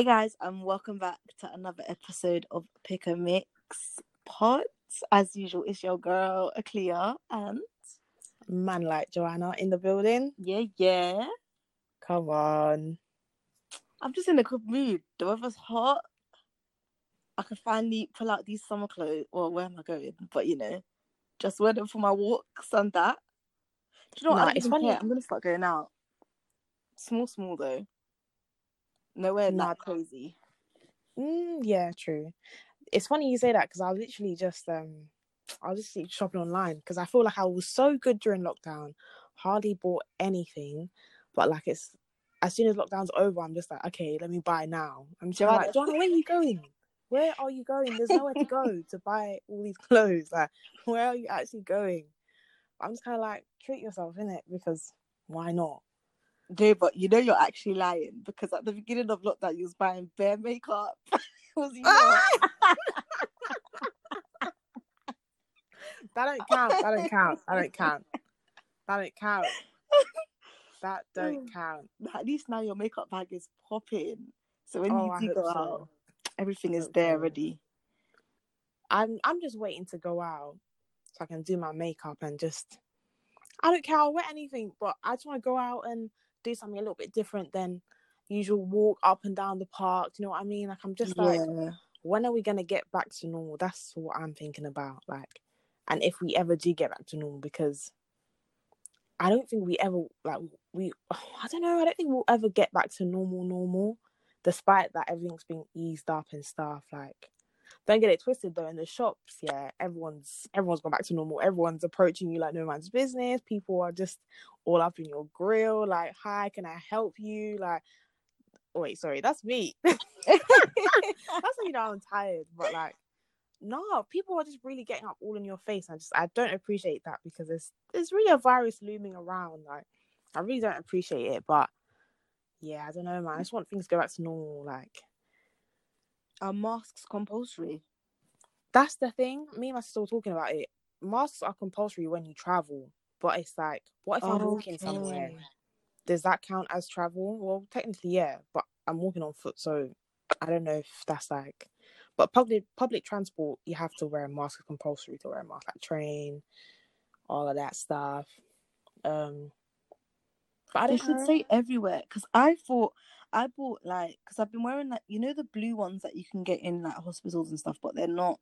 Hey guys, and welcome back to another episode of Pick a Mix Pods. As usual, it's your girl Aklia and Man like Joanna in the building. yeah, yeah. Come on. I'm just in a good mood. The weather's hot. I can finally pull out these summer clothes. Well, where am I going? But you know, just wear them for my walks and that. Do you know what? Nah, it's funny- care. I'm gonna start going out. Small, small though. Nowhere that crazy. Mm, yeah, true. It's funny you say that because I was literally just um I was just shopping online because I feel like I was so good during lockdown, hardly bought anything, but like it's as soon as lockdown's over, I'm just like, okay, let me buy now. I'm just like, Joanna, where are you going? Where are you going? There's nowhere to go to buy all these clothes. Like, where are you actually going? I'm just kind of like, treat yourself in it because why not? No, but you know you're actually lying because at the beginning of lockdown you was buying bare makeup. was you? That don't count. That don't count. That don't count. That don't count. That oh, don't count. At least now your makeup bag is popping. So when Oh, you do go so. out, everything is there so. already. I'm I'm just waiting to go out so I can do my makeup and just I don't care, I'll wear anything, but I just want to go out and do something a little bit different than usual walk up and down the park. Do you know what I mean? Like I'm just like yeah. when are we gonna get back to normal? That's what I'm thinking about. Like, and if we ever do get back to normal, because I don't think we ever like we. I don't know. I don't think we'll ever get back to normal, normal, despite that everything's been eased up and stuff. Like, don't get it twisted though. In the shops, yeah, everyone's everyone's gone back to normal. Everyone's approaching you like no man's business. People are just all up in your grill. Like, hi, can I help you? Like. oh, Wait, sorry, that's me. that's how you know I'm tired. But like, no, people are just really getting up all in your face. I just I don't appreciate that because there's there's really a virus looming around. Like, I really don't appreciate it. But yeah, I don't know, man. I just want things to go back to normal. Like, Are masks compulsory? that's the thing. Me and my sister were talking about it. Masks are compulsory when you travel, but it's like, what if I'm walking somewhere? Does that count as travel? Well, technically, yeah, but I'm walking on foot, so I don't know if that's like. But public public transport, you have to wear a mask. It's compulsory to wear a mask, like train, all of that stuff. Um, but I They should know. say everywhere because I thought I bought like because I've been wearing like you know the blue ones that you can get in like hospitals and stuff, but they're not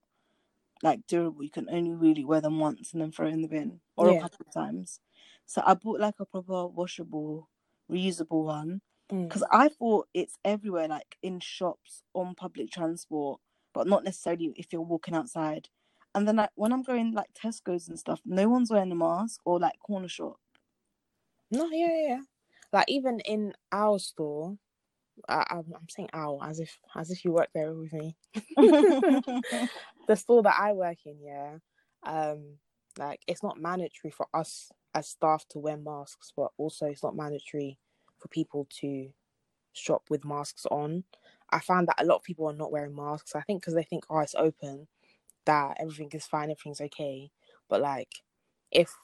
like durable. You can only really wear them once and then throw in the bin or a couple of times. So I bought like a proper washable, reusable one Mm. because I thought it's everywhere, like in shops, on public transport, but not necessarily if you're walking outside. And then like when I'm going like Tesco's and stuff, no one's wearing a mask or like corner shop. No, yeah, yeah, yeah. Like even in our store, I, I'm, I'm saying ow as if as if you work there with me. the store that I work in, yeah, um, like it's not mandatory for us as staff to wear masks, but also it's not mandatory for people to shop with masks on. I found that a lot of people are not wearing masks. I think because they think, oh, it's open, that everything is fine, everything's okay. But like, if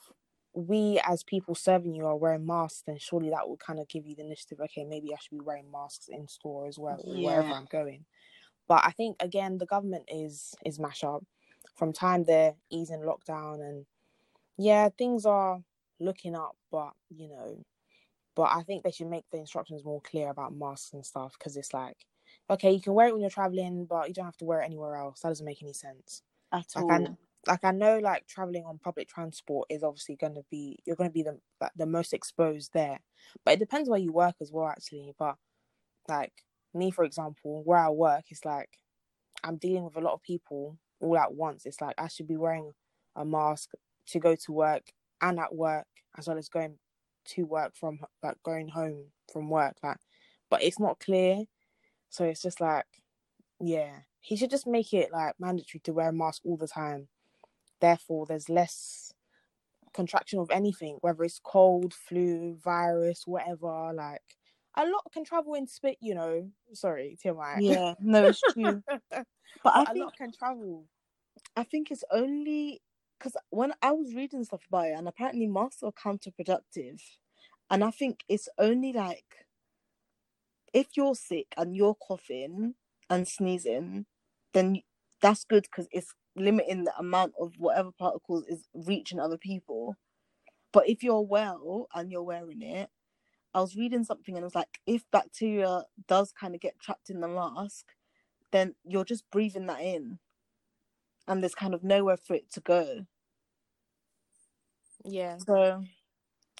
we as people serving you are wearing masks, then surely that will kind of give you the initiative. Okay, maybe I should be wearing masks in store as well, or wherever I'm going. But I think again, the government is is mash up. From time they're easing lockdown, and yeah, things are looking up. But you know, but I think they should make the instructions more clear about masks and stuff because it's like, okay, you can wear it when you're traveling, but you don't have to wear it anywhere else. That doesn't make any sense. At Like all. I, like I know, like traveling on public transport is obviously going to be you're going to be the like, the most exposed there, but it depends where you work as well, actually. But like me, for example, where I work, it's like I'm dealing with a lot of people all at once. It's like I should be wearing a mask to go to work and at work as well as going to work from like going home from work. Like, but it's not clear, so it's just like, yeah, he should just make it like mandatory to wear a mask all the time. Therefore, there's less contraction of anything, whether it's cold, flu, virus, whatever. Like a lot can travel in spit, you know. Sorry, TMI. yeah, no, it's true. but But I a think lot can travel. I think it's only because when I was reading stuff about it, and apparently masks are counterproductive, and I think it's only like if you're sick and you're coughing and sneezing, then that's good because it's limiting the amount of whatever particles is reaching other people. But if you're well and you're wearing it, I was reading something and it was like if bacteria does kind of get trapped in the mask, then you're just breathing that in. And there's kind of nowhere for it to go. Yeah. So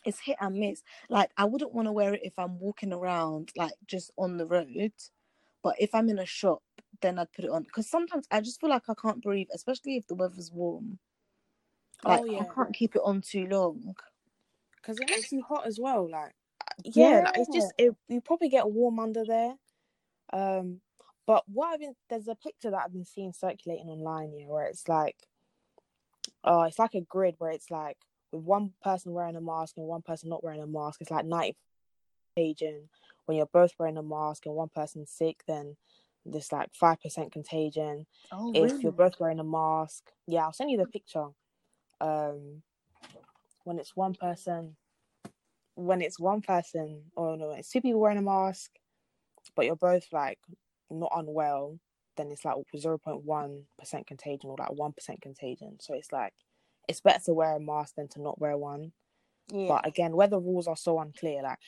it's hit and miss. Like I wouldn't want to wear it if I'm walking around like just on the road. But if I'm in a shop, then I'd put it on. Because sometimes I just feel like I can't breathe, especially if the weather's warm. Like oh yeah. I can't keep it on too long. Because it makes you hot as well. Like yeah, like, it's just it, you probably get warm under there. Um, but what I've been there's a picture that I've been seeing circulating online here where it's like, oh, it's like a grid where it's like with one person wearing a mask and one person not wearing a mask. It's like ninety contagion. When you're both wearing a mask and one person's sick, then there's like five percent contagion. Oh, if you're both wearing a mask, yeah, I'll send you the picture. Um, when it's one person, when it's one person, or no, when it's two people wearing a mask, but you're both like not unwell, then it's like zero point one percent contagion or like one percent contagion. So it's like it's better to wear a mask than to not wear one. yeah. But again, where the rules are so unclear, like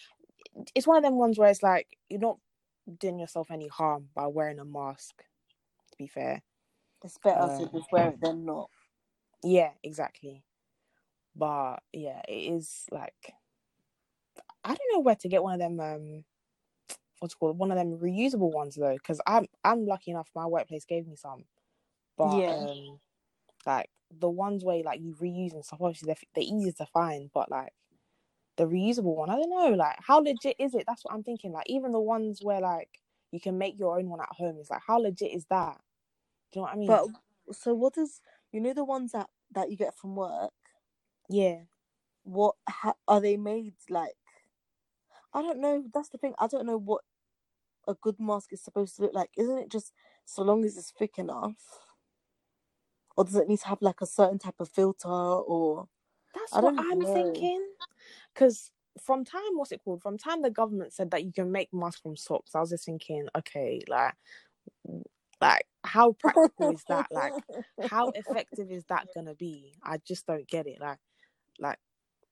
it's one of them ones where it's like you're not doing yourself any harm by wearing a mask. To be fair, it's better uh, to just wear it than not. yeah, exactly. But yeah, it is like I don't know where to get one of them. Um, what's it called? One of them reusable ones though, because I'm I'm lucky enough. My workplace gave me some, but Yeah. um, like the ones where like you reuse and stuff. Obviously, they're they're easier to find, but like the reusable one, I don't know. Like, how legit is it? That's what I'm thinking. Like, even the ones where like you can make your own one at home is like, how legit is that? Do you know what I mean? But so what does you know the ones that that you get from work? yeah, What ha, are they made like? I don't know. That's the thing. I don't know what a good mask is supposed to look like. Isn't it just so long as it's thick enough? Or does it need to have like a certain type of filter or That's I what I'm know. thinking. Because from time, what's it called? From time the government said that you can make masks from socks, I was just thinking, okay, like, like how practical is that? Like, how effective is that gonna be? I just don't get it. Like, like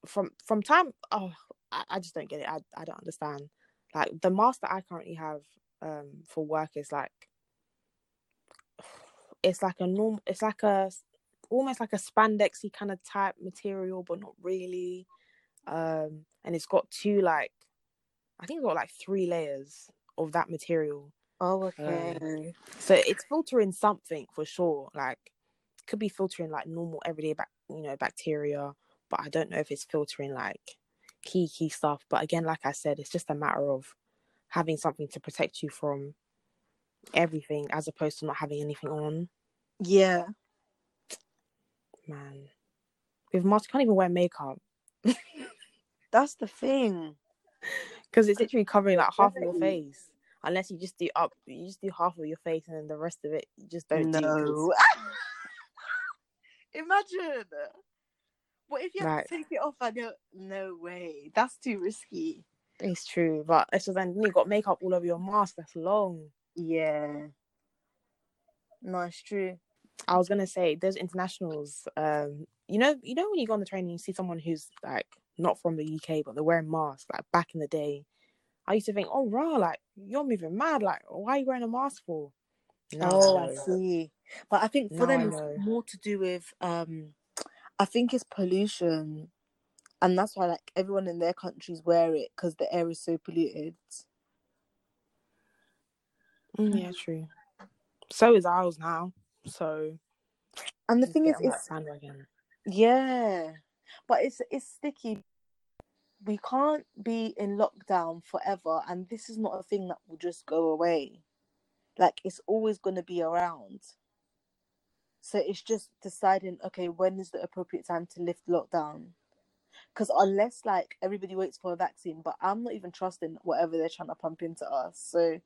from from time, oh, I, I just don't get it. I I don't understand. Like the mask that I currently have um for work is like, it's like a norm. It's like a almost like a spandexy kind of type material, but not really. Um, and it's got two like, I think it's got like three layers of that material. Oh, okay. So it's filtering something for sure. Like, could be filtering like normal everyday bac- you know, bacteria, but I don't know if it's filtering like key key stuff. But again, like I said, it's just a matter of having something to protect you from everything as opposed to not having anything on. Yeah. Man, with masks, you can't even wear makeup. That's the thing. because it's literally covering like half of your face unless you just do up you just do half of your face and then the rest of it you just don't do no. Imagine. What if you have to take it off and you're no way? That's too risky. it's true but it's just then you got makeup all over your mask that's long Yeah. No, it's true. i was gonna say those internationals um you know you know when you go on the train and you see someone who's like not from the uk but they're wearing masks like back in the day i used to think oh rah like you're moving mad like why are you wearing a mask for No, oh, I see. But I think for I them it's more to do with um I think it's pollution. And that's why like everyone in their countries wear it because the air is so polluted. Mm, yeah true so is ours now so And the thing is it's bandwagon. yeah. But it's it's sticky. We can't be in lockdown forever and this is not a thing that will just go away. Like it's always gonna be around. So it's just deciding, okay, when is the appropriate time to lift lockdown? Because unless like everybody waits for a vaccine, but I'm not even trusting whatever they're trying to pump into us. So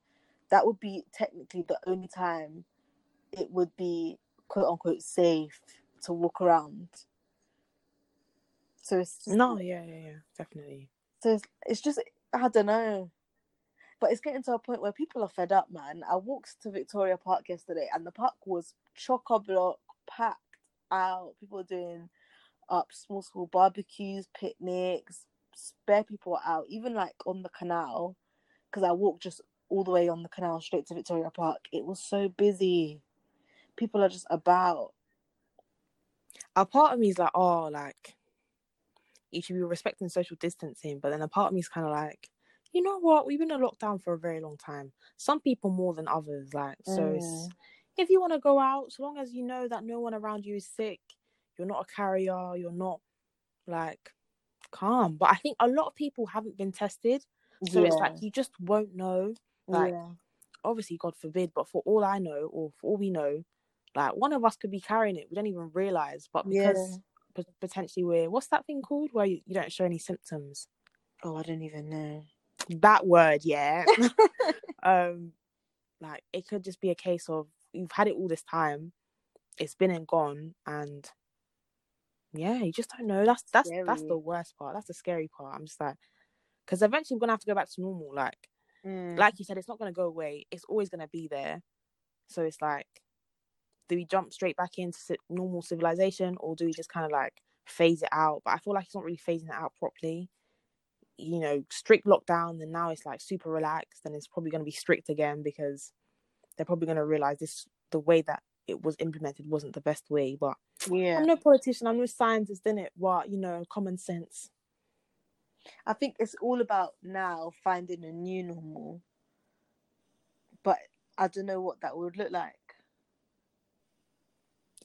that would be technically the only time it would be quote unquote safe to walk around. So it's No, yeah, yeah, yeah, definitely. so it's, it's just I don't know. But it's getting to a point where people are fed up, man. I walked to Victoria Park yesterday, and the park was chock a block, packed out. People doing up small school barbecues, picnics, spare people out, even like on the canal, because I walked just all the way on the canal straight to Victoria Park. It was so busy. People are just about. A part of me is like, oh, like you should be respecting social distancing, but then a part of me is kind of like, you know what? We've been in lockdown for a very long time. Some people more than others, like so. Mm. if you want to go out, so long as you know that no one around you is sick, you're not a carrier, you're not like calm. But I think a lot of people haven't been tested, so it's like you just won't know. Like, yeah. obviously, God forbid, but for all I know, or for all we know, like one of us could be carrying it. We don't even realize, but because pot- potentially we're what's that thing called where you, you don't show any symptoms? Oh, I don't even know. That word, yeah. um, like it could just be a case of you've had it all this time, it's been and gone, and yeah, you just don't know. That's that's that's the worst part. That's the scary part. I'm just like, because eventually we're gonna have to go back to normal. Like Mm. like you said, it's not gonna go away. It's always gonna be there. So it's like, do we jump straight back into normal civilization, or do we just kind of like phase it out? But I feel like it's not really phasing it out properly. You know, strict lockdown, and now it's like super relaxed, and it's probably gonna be strict again because they're probably gonna realize this the way that it was implemented wasn't the best way. But yeah. I'm no politician. I'm no scientist, in it. What you know, common sense. I think it's all about now finding a new normal. But I don't know what that would look like.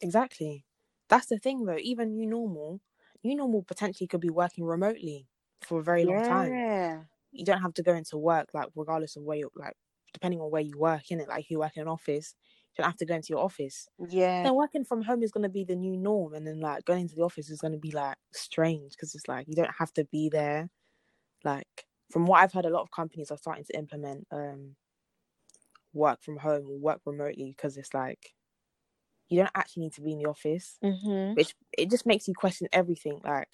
Exactly. That's the thing though. Even new normal, new normal potentially could be working remotely for a very long time. Yeah. You don't have to go into work like regardless of where you're like depending on where you work in it. Like if you work in an office, you don't have to go into your office. Yeah. Then working from home is gonna be the new norm, and then like going into the office is gonna be like strange because it's like you don't have to be there. Like from what I've heard, a lot of companies are starting to implement um work from home or work remotely because it's like you don't actually need to be in the office Mm-hmm. which it just makes you question everything like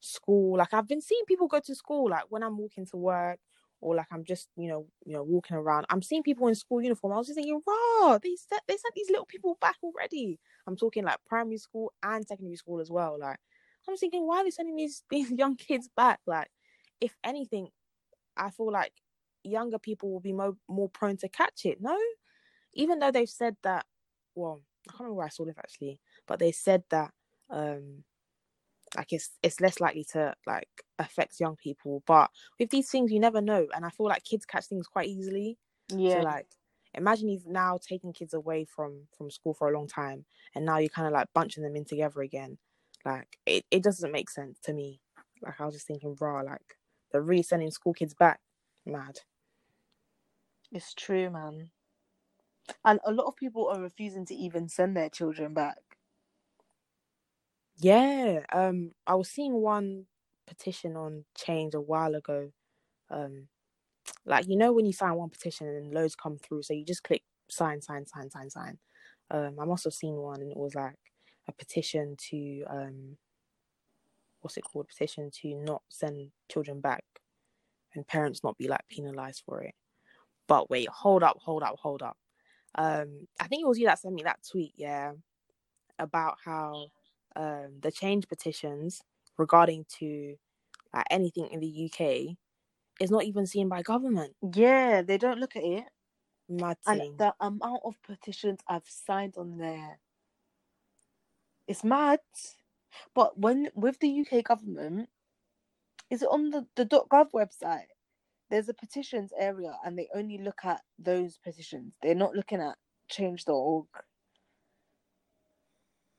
school like i've been seeing people go to school like when i'm walking to work or like i'm just you know you know walking around. I'm seeing people in school uniform. I was just thinking wow they sent they sent these little people back already. I'm talking like primary school and secondary school as well like i'm thinking why are they sending these these young kids back? Like if anything i feel like younger people will be mo- more prone to catch it no? Even though they've said that well i can't remember where i saw this actually but they said that um like it's it's less likely to like affect young people but with these things you never know and i feel like kids catch things quite easily. Yeah. so like imagine you've now taken kids away from from school for a long time and now you're kind of like bunching them in together again. Like it, it doesn't make sense to me. Like i was just thinking raw like they're really sending school kids back. Mad. It's true, man. And a lot of people are refusing to even send their children back. Yeah, um, I was seeing one petition on Change a while ago. Um, like you know when you sign one petition and loads come through, so you just click sign, sign, sign, sign, sign. Um, I must have seen one, and it was like a petition to um, what's it called? Petition to not send children back, and parents not be like penalized for it. But wait, hold up, hold up, hold up. Um, I think it was you that sent me that tweet, yeah, about how um, the change petitions regarding to like anything in the UK is not even seen by government. Yeah, they don't look at it. Mad And the amount of petitions I've signed on there, it's mad. But when with the UK government, is it on the, the .gov website? There's a petitions area and they only look at those petitions. They're not looking at change.org.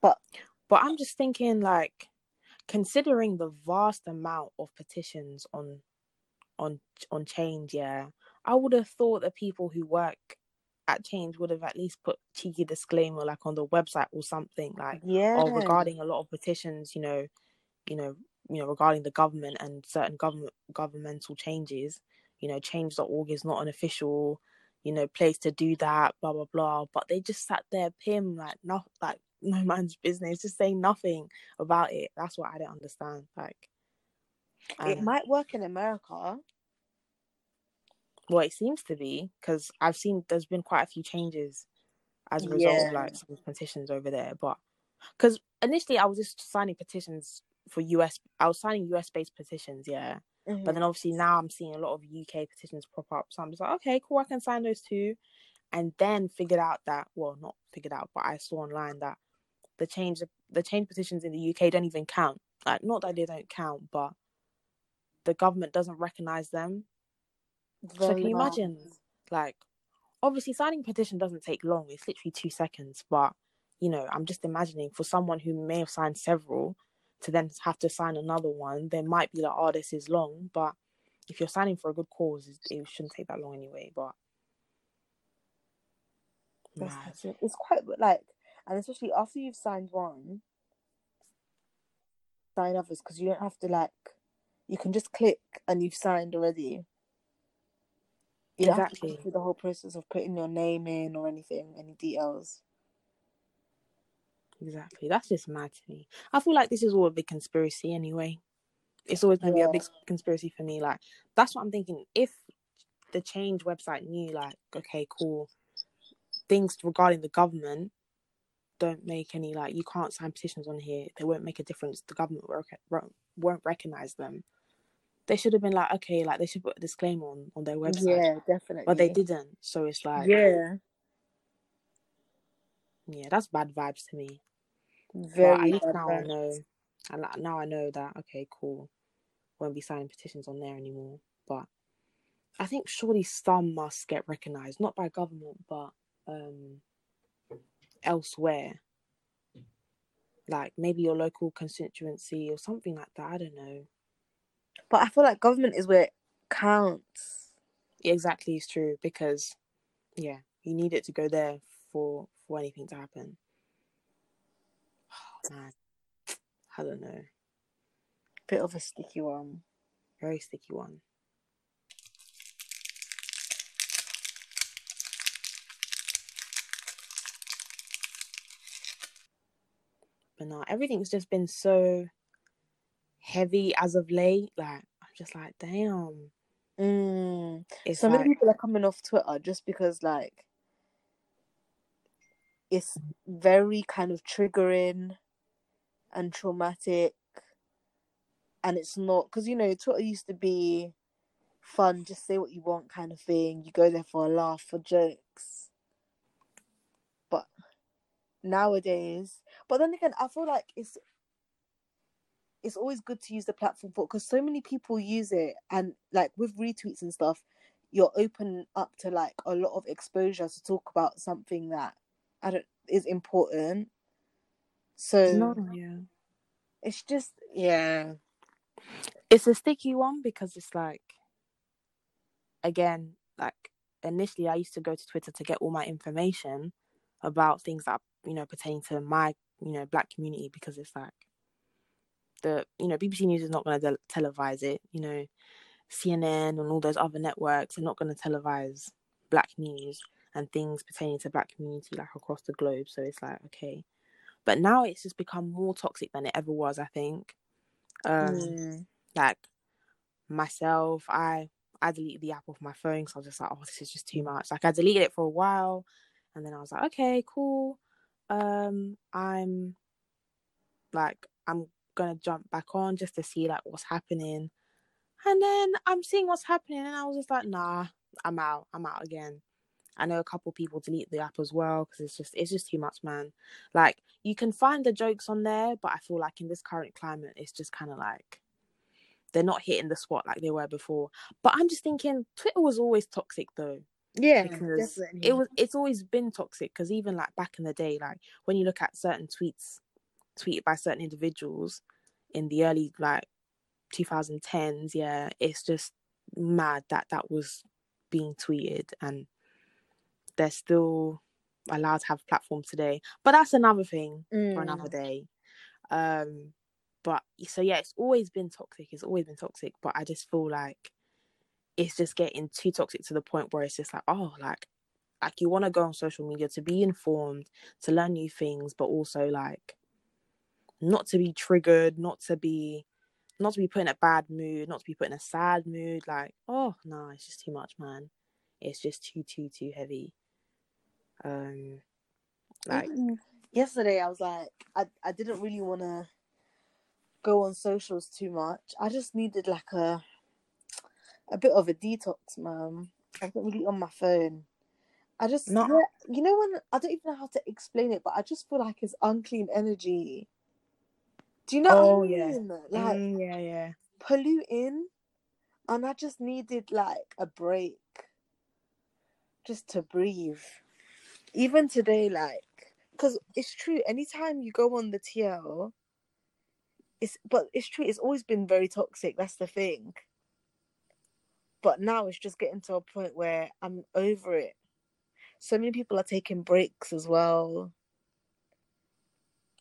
But But I'm just thinking, like, considering the vast amount of petitions on on on change, yeah, I would have thought that people who work at change would have at least put cheeky disclaimer like on the website or something like oh, yeah, or regarding a lot of petitions, you know, you know, you know, regarding the government and certain government governmental changes, you know, change.org is not an official, you know, place to do that, blah blah blah. But they just sat there, Pim, like not like no man's business, just saying nothing about it. That's what I don't understand. Like it might work in America. well, it seems to be because I've seen there's been quite a few changes as a result Yeah. of like some petitions over there. But because initially I was just signing petitions for US, I was signing US based petitions, yeah. Mm-hmm. But then obviously now I'm seeing a lot of UK petitions pop up. So I'm just like, okay, cool, I can sign those too. And then figured out that, well, not figured out, but I saw online that the change the change petitions in the UK don't even count. Like not that they don't count, but the government doesn't recognize them. so can you imagine like obviously signing a petition doesn't take long, it's literally two seconds, but you know, I'm just imagining for someone who may have signed several to then have to sign another one, they might be like, oh, this is long. But if you're signing for a good cause, it, shouldn't take that long anyway. But That's that's. It's quite like, and especially after you've signed one, sign others because you don't have to like, you can just click and you've signed already. You don't have to Exactly. go through the whole process of putting your name in or anything, any details. Exactly. That's just mad to me. I feel like this is all a big conspiracy anyway. It's always going to be a big conspiracy for me. Like, that's what I'm thinking. If the change website knew, like, okay, cool, things regarding the government don't make any, like, you can't sign petitions on here, they won't make a difference. The government won't, rec- won't recognize them. They should have been like, okay, like, they should put a disclaimer on, on their website. Yeah, definitely. But they didn't. So it's like, Yeah, yeah, that's bad vibes to me. Very but at least now I know, and now I know that okay, cool, won't be signing petitions on there anymore. But I think surely some must get recognised, not by government, but um elsewhere, like maybe your local constituency or something like that. I don't know. But I feel like government is where it counts. Exactly, it's true because yeah, you need it to go there for for anything to happen. I don't know. Bit of a sticky one. Very sticky one. But now everything's just been so heavy as of late. Like I'm just like, damn. Mm. It's so like, many people are coming off Twitter just because like it's very kind of triggering and traumatic. And it's not because you know Twitter used to be fun just say what you want kind of thing. You go there for a laugh for jokes. But nowadays but then again I feel like it's it's always good to use the platform for because so many people use it. And like with retweets and stuff you're open up to like a lot of exposure to talk about something that I don't is important. So no, yeah. it's just yeah. It's a sticky one because it's like again, like initially I used to go to Twitter to get all my information about things that, you know, pertain to my, you know, black community because it's like the you know, BBC News is not gonna de- televise it, you know, CNN and all those other networks are not gonna televise black news and things pertaining to black community like across the globe. So it's like, okay. But now it's just become more toxic than it ever was, I think. Um Mm. like myself, I I deleted the app off my phone because I was just like, oh, this is just too much. Like I deleted it for a while, and then I was like, okay, cool. Um, I'm like, I'm gonna jump back on just to see like what's happening, and then I'm seeing what's happening, and I was just like, nah, I'm out. I'm out again. I know a couple people delete the app as well because it's just it's just too much, man. Like you can find the jokes on there, but I feel like in this current climate, it's just kind of like they're not hitting the spot like they were before. But I'm just thinking Twitter was always toxic though Yeah, because definitely. it was it's always been toxic because even like back in the day like when you look at certain tweets tweeted by certain individuals in the early like 2010s yeah it's just mad that that was being tweeted and they're still allowed to have platforms today but that's another thing for Mm. another day um but so yeah it's always been toxic it's always been toxic but i just feel like it's just getting too toxic to the point where it's just like oh like like you want to go on social media to be informed to learn new things but also like not to be triggered not to be not to be put in a bad mood, not to be put in a sad mood. Like, oh no, it's just too much, man. It's just too, too, too heavy. Um, like Even yesterday, I was like, I I didn't really want to go on socials too much. I just needed like a a bit of a detox, man. I've been really on my phone. I just, Not- yeah, you know, when I don't even know how to explain it, but I just feel like it's unclean energy. Do you know Oh, what I yeah. Like mm, yeah, yeah. polluting, and I just needed like a break, just to breathe. Even today, like, because it's true. Anytime you go on the TL, it's but it's true. It's always been very toxic. That's the thing. But now it's just getting to a point where I'm over it. So many people are taking breaks as well.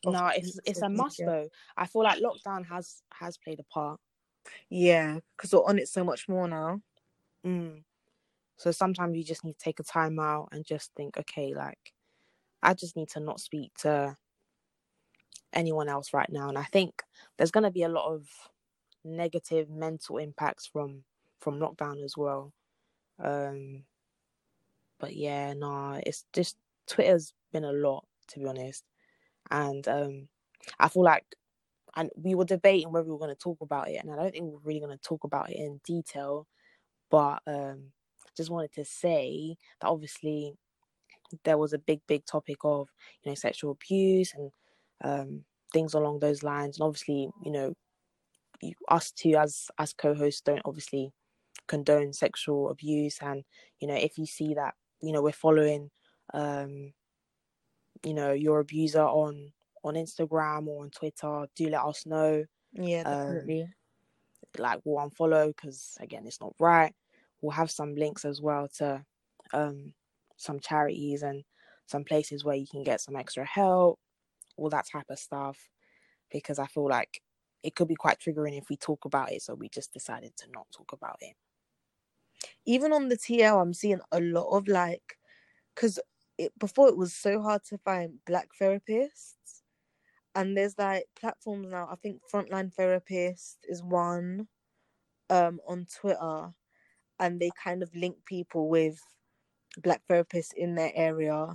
No, it's it's a must though. I feel like lockdown has has played a part. Yeah, because we're on it so much more now. Mm. So sometimes you just need to take a time out and just think, okay, like I just need to not speak to anyone else right now. And I think there's gonna be a lot of negative mental impacts from from lockdown as well. Um but yeah, nah, it's just Twitter's been a lot to be honest. And um I feel like and we were debating whether we were going to talk about it and I don't think we're really going to talk about it in detail but um just wanted to say that obviously there was a big big topic of you know sexual abuse and um things along those lines. And obviously you know you, us two as as co-hosts don't obviously condone sexual abuse. And you know if you see that you know we're following um you know your abuser on on Instagram or on Twitter do let us know. Yeah, Um, like we'll unfollow because again it's not right we'll have some links as well to um some charities and some places where you can get some extra help all that type of stuff. Because i feel like it could be quite triggering if we talk about it so we just decided to not talk about it. Even on the TL, I'm seeing a lot of like, because it, before it was so hard to find black therapists, and there's like platforms now. I think Frontline Therapist is one, um, on Twitter, and they kind of link people with black therapists in their area.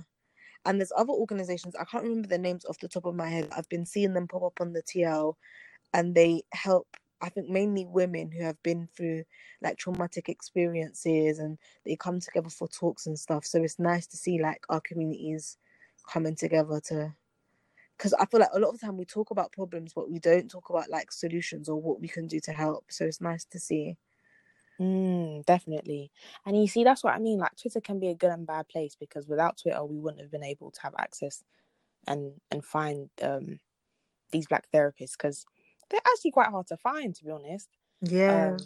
And there's other organizations I can't remember the names off the top of my head. I've been seeing them pop up on the TL, and they help. I think mainly women who have been through like traumatic experiences and they come together for talks and stuff. So it's nice to see like our communities coming together to because I feel like a lot of the time we talk about problems but we don't talk about like solutions or what we can do to help. So it's nice to see. Mm, definitely. And you see that's what i mean like twitter can be a good and bad place because without twitter we wouldn't have been able to have access and and find um these black therapists because they're actually quite hard to find to be honest. Yeah. um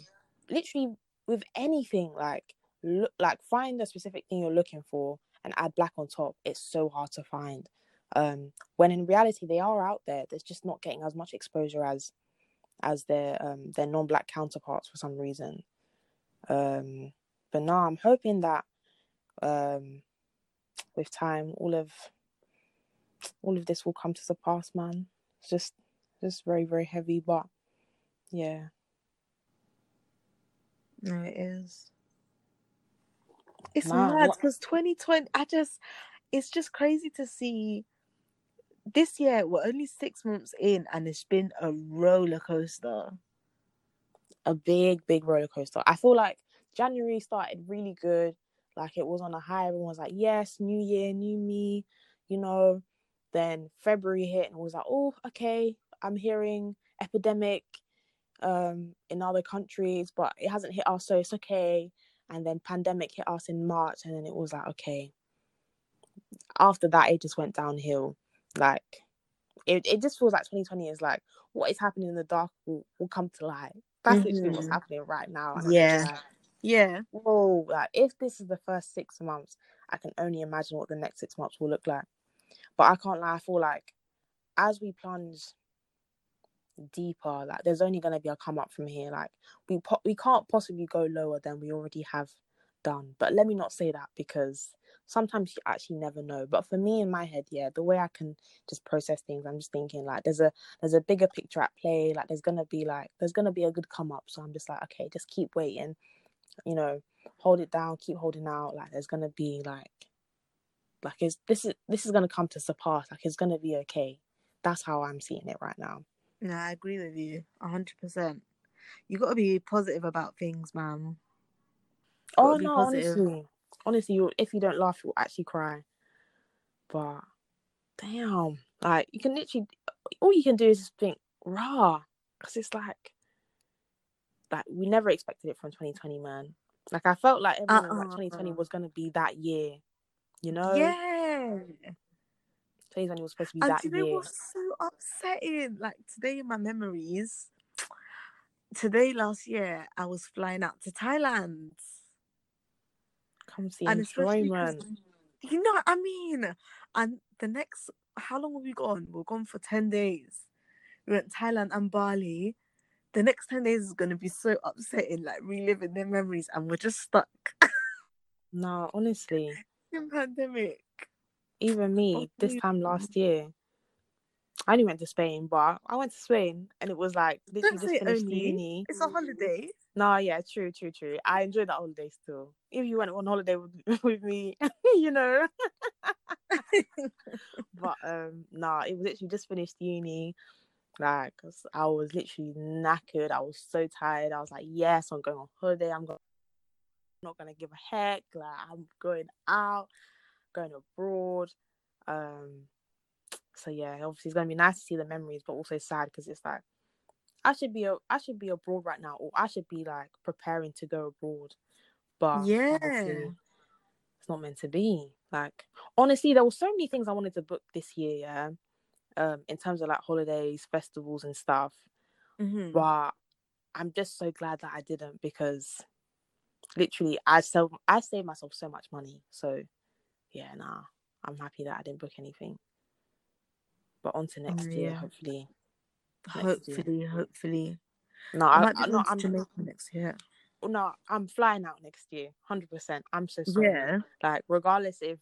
literally with anything like look like find the specific thing you're looking for and add black on top it's so hard to find. Um when in reality they are out there they're just not getting as much exposure as as their um their non-black counterparts for some reason um but now i'm hoping that um with time all of all of this will come to the pass man it's just just very very heavy but yeah No, it is. It's Man, mad because 2020, I just, it's just crazy to see. This year, we're only six months in, and it's been a roller coaster. A big, big roller coaster. I feel like January started really good. Like it was on a high. Everyone was like, yes, new year, new me, you know. Then February hit and was like, oh, okay, I'm hearing epidemic um in other countries, but it hasn't hit us, so it's okay. And then pandemic hit us in March, and then it was like, okay. After that, it just went downhill. Like it, it just feels like 2020 is like what is happening in the dark will, will come to light. That's literally what's mm-hmm. happening right now. Yeah. like, Yeah. whoa, like if this is the first six months, I can only imagine what the next six months will look like. But I can't lie, I feel like as we plunge deeper, like there's only gonna be a come up from here. Like we po- we can't possibly go lower than we already have done. But let me not say that because sometimes you actually never know. But for me in my head, yeah, the way I can just process things, I'm just thinking like there's a there's a bigger picture at play. Like there's gonna be like there's gonna be a good come up. So I'm just like, okay, just keep waiting, you know, hold it down, keep holding out. Like there's gonna be like like is this is this is gonna come to surpass. Like it's gonna be okay. That's how I'm seeing it right now. Yeah, I agree with you hundred percent. You got to be positive about things, man. Oh no, honestly, honestly, you, if you don't laugh, you'll actually cry. But damn, like you can literally, all you can do is just think, rah, because it's like, like we never expected it from 2020, man. Like I felt like everyone uh-uh. like 2020 was gonna be that year, you know? Yeah. 2020 was supposed to be and that today year. was so upsetting. Like today in my memories, today last year I was flying out to Thailand come see and enjoyment. You know what I mean? And the next, how long have we gone? We're gone for 10 days. We went Thailand and Bali. The next 10 days is going to be so upsetting, like reliving their memories, and we're just stuck. no, honestly. In pandemic. Even me, oh, this time last year, I only went to Spain, but I went to Spain and it was like literally just finished only. uni. It's a holiday. No, yeah, true, true, true. I enjoyed that holiday still. If you went on holiday with, with me, you know. but um, nah, it was literally just finished uni. Like, I was literally knackered. I was so tired. I was like, yes, I'm going on holiday. I'm going. I'm not gonna give a heck. Like, I'm going out, going abroad. Um, so yeah, obviously it's gonna be nice to see the memories, but also sad because it's like I should be a, I should be abroad right now, or I should be like preparing to go abroad. But yeah, it's not meant to be. Like honestly, there were so many things I wanted to book this year. Yeah, um, in terms of like holidays, festivals, and stuff. Mm-hmm. But I'm just so glad that I didn't because literally I sell I saved myself so much money. So yeah, nah, I'm happy that I didn't book anything. But on to next oh, year, hopefully. Hopefully, year. hopefully. No, I, I no, I'm Jamaica next year. Oh, no, I'm flying out next year, hundred percent. I'm so sorry. Yeah. Like, regardless if,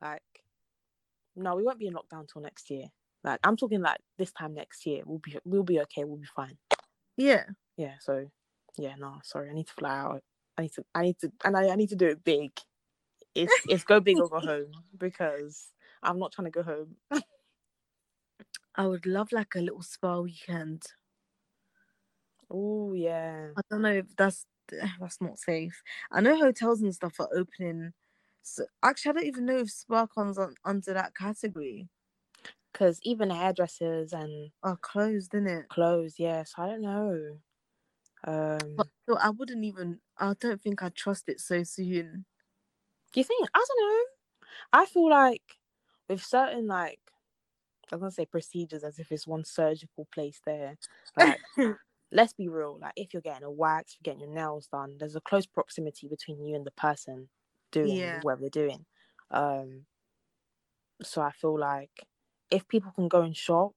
like, no, we won't be in lockdown till next year. Like, I'm talking like this time next year. We'll be, we'll be okay. We'll be fine. Yeah. Yeah. So, yeah. No, sorry. I need to fly out. I need to. I need to, and I, I need to do it big. It's, it's go big or go home because I'm not trying to go home. I would love like a little spa weekend. Oh yeah. I don't know if that's that's not safe. I know hotels and stuff are opening. So actually, I don't even know if spa comes on, under that category. Because even hairdressers and are closed, isn't it? Closed, yes. I don't know. Um, but so I wouldn't even. I don't think I'd trust it so soon. Do you think? I don't know. I feel like with certain like I was gonna say procedures as if it's one surgical place there. Like, let's be real. Like, if you're getting a wax, you're getting your nails done, there's a close proximity between you and the person doing yeah. whatever they're doing. Um, so I feel like if people can go and shop,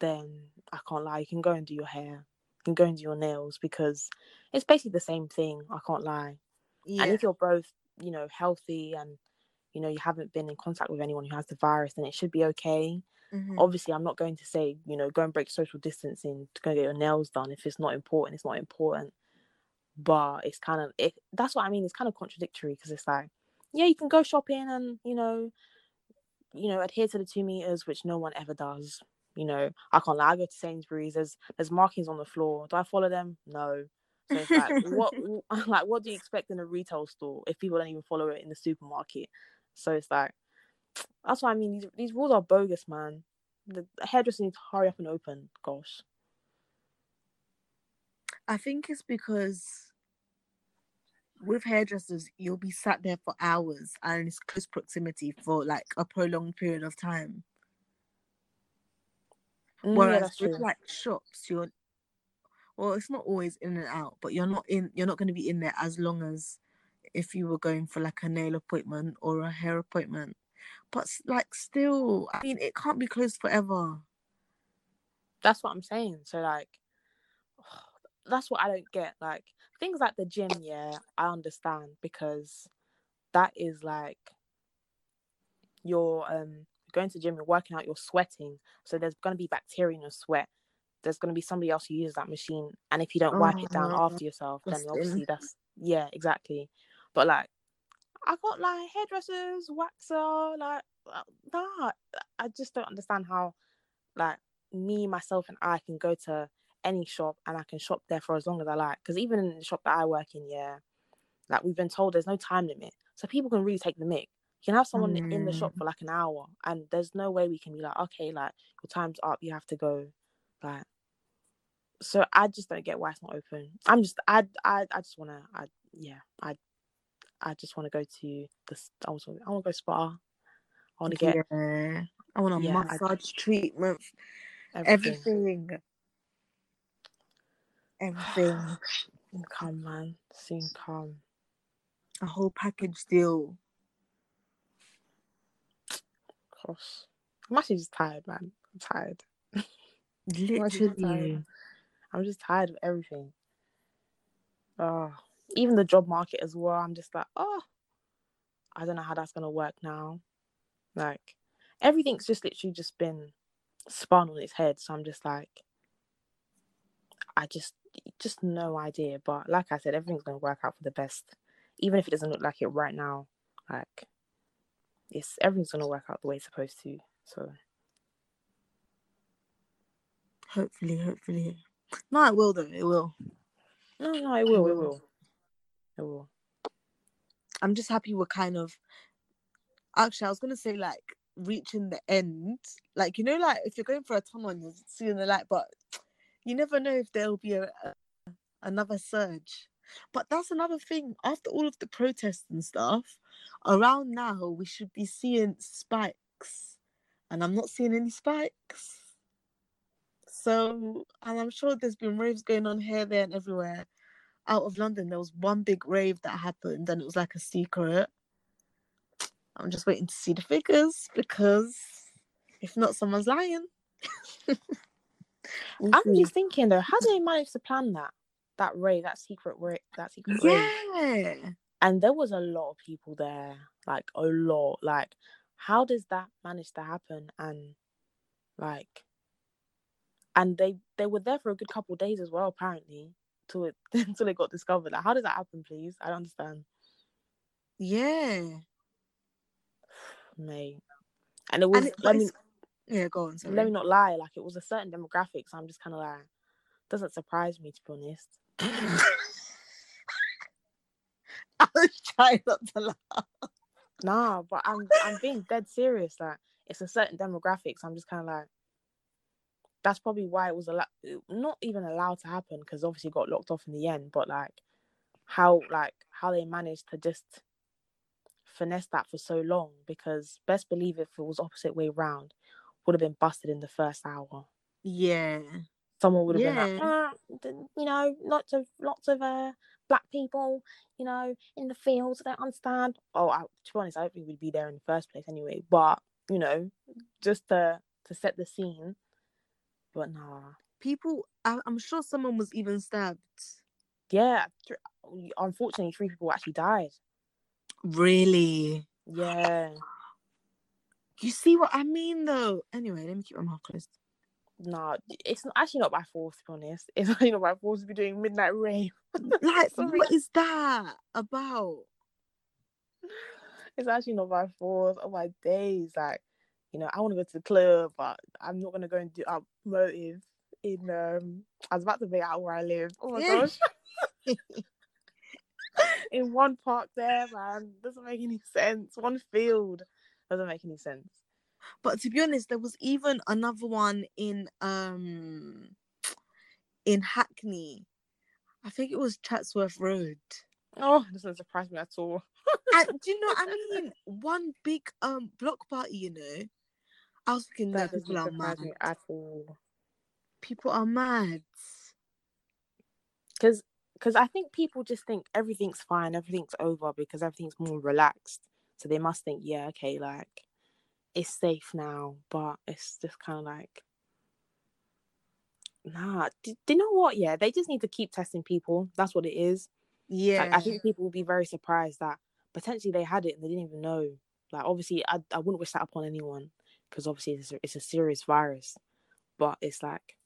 then I can't lie. You can go and do your hair, you can go and do your nails because it's basically the same thing. I can't lie. Yeah. And if you're both, you know, healthy and you know you haven't been in contact with anyone who has the virus then it should be okay. Mm-hmm. obviously i'm not going to say you know go and break social distancing to go get your nails done if it's not important it's not important. But it's kind of it that's what i mean it's kind of contradictory because it's like yeah you can go shopping and you know you know adhere to the two meters which no one ever does. You know i can't lie i go to sainsbury's there's there's markings on the floor. Do i follow them? No. So it's like what like what do you expect in a retail store if people don't even follow it in the supermarket so it's like that's what I mean. These these rules are bogus, man. The hairdresser needs to hurry up and open. Gosh. I think it's because with hairdressers, you'll be sat there for hours and it's close proximity for like a prolonged period of time. Mm, Whereas yeah, with like shops, you're well, it's not always in and out, but you're not in. You're not going to be in there as long as if you were going for like a nail appointment or a hair appointment. But like still, I mean, it can't be closed forever. That's what I'm saying. So like, that's what I don't get. Like things like the gym, yeah, I understand because that is like you're um going to the gym, you're working out, you're sweating. So there's gonna be bacteria in your sweat. There's gonna be somebody else who uses that machine. And if you don't wipe it down Oh, after yourself, then obviously that's yeah, exactly. But like I got like hairdressers, waxer, like uh, nah. I just don't understand how like me, myself and I can go to any shop and I can shop there for as long as I like. Because even in the shop that I work in, yeah, like we've been told there's no time limit. So people can really take the mic. You can have someone in the shop for like an hour and there's no way we can be like, okay, like your time's up, you have to go. Like so I just don't get why it's not open. I'm just I I, I just wanna I yeah, I I just wanna go to this I was I wanna go spa. I wanna get yeah. I want a Yeah, I- massage treatment. everything. Everything. Everything. Soon come, man. Soon come. A whole package deal. Gosh. I'm actually just tired, man. I'm tired. Literally. I'm just tired of everything. Oh, even the job market as well. I'm just like, oh, I don't know how that's gonna work now. Like, everything's just literally just been spun on its head. So I'm just like, I just, just no idea. But like I said, everything's gonna work out for the best, even if it doesn't look like it right now. Like, it's everything's gonna work out the way it's supposed to. So Hopefully, hopefully. No, it will though. It will. no, no, it will, it will, it will. I'm just happy we're kind of. Actually, I was gonna say like reaching the end. Like you know, like if you're going for a tunnel and you're seeing the light, but you never know if there'll be a, a another surge. But that's another thing. After all of the protests and stuff, around now we should be seeing spikes, and I'm not seeing any spikes. So, and I'm sure there's been raves going on here, there, and everywhere. Out of London, there was one big rave that happened, and it was like a secret. I'm just waiting to see the figures because if not, someone's lying. I'm just thinking though, how did they manage to plan that? That rave, that secret rave, that secret rave. yeah. And there was a lot of people there, like a lot. Like, how does that manage to happen? And like, and they they were there for a good couple of days as well, apparently, till it until it got discovered. Like, how does that happen, please? I don't understand, Yeah. mate. And it was And it, let me yeah, go on. Sorry. let me not lie, like it was a certain demographic. So I'm just kind of like, doesn't surprise me to be honest. I was trying not to laugh. Nah, but I'm I'm being dead serious. Like it's a certain demographic, so I'm just kind of like, that's probably why it was allowed, not even allowed to happen because obviously got locked off in the end. But like, how like how they managed to just finesse that for so long because best believe if it was opposite way round, would have been busted in the first hour. Yeah. Someone would have been like, "Ah, you know, lots of lots of uh black people, you know, in the fields. Don't understand. Oh, I, to be honest, I don't think we'd be there in the first place anyway. But you know, just to to set the scene. But nah, People, I, I'm sure someone was even stabbed. yeah. th- Unfortunately, three people actually died. Really? Yeah, You see what I mean, though? Anyway, let me keep my mouth closed. nah. It's not, actually not by force. To be honest, it's actually not by force to be doing midnight rave. Like, what is that about? it's actually not by force. Oh my days, like you know, I want to go to the club, but I'm not gonna go and do up motive in um. I was about to be out where I live. Oh my Yeah. gosh. in one park there, man, doesn't make any sense. One field doesn't make any sense. But to be honest, there was even another one in um in Hackney. I think it was Chatsworth Road. Oh, it doesn't surprise me at all. And do you know I mean? One big um block party, you know. I was thinking That that people are mad. at all. People are mad. because because I think people just think everything's fine, everything's over because everything's more relaxed. So they must think, yeah, okay, like it's safe now, but it's just kind of like, nah. Do, do you know what? Yeah, they just need to keep testing people. That's what it is. Yeah. Like, I think people will be very surprised that potentially they had it and they didn't even know. Like obviously, I I wouldn't wish that upon anyone because obviously it's a, it's a serious virus. But it's like,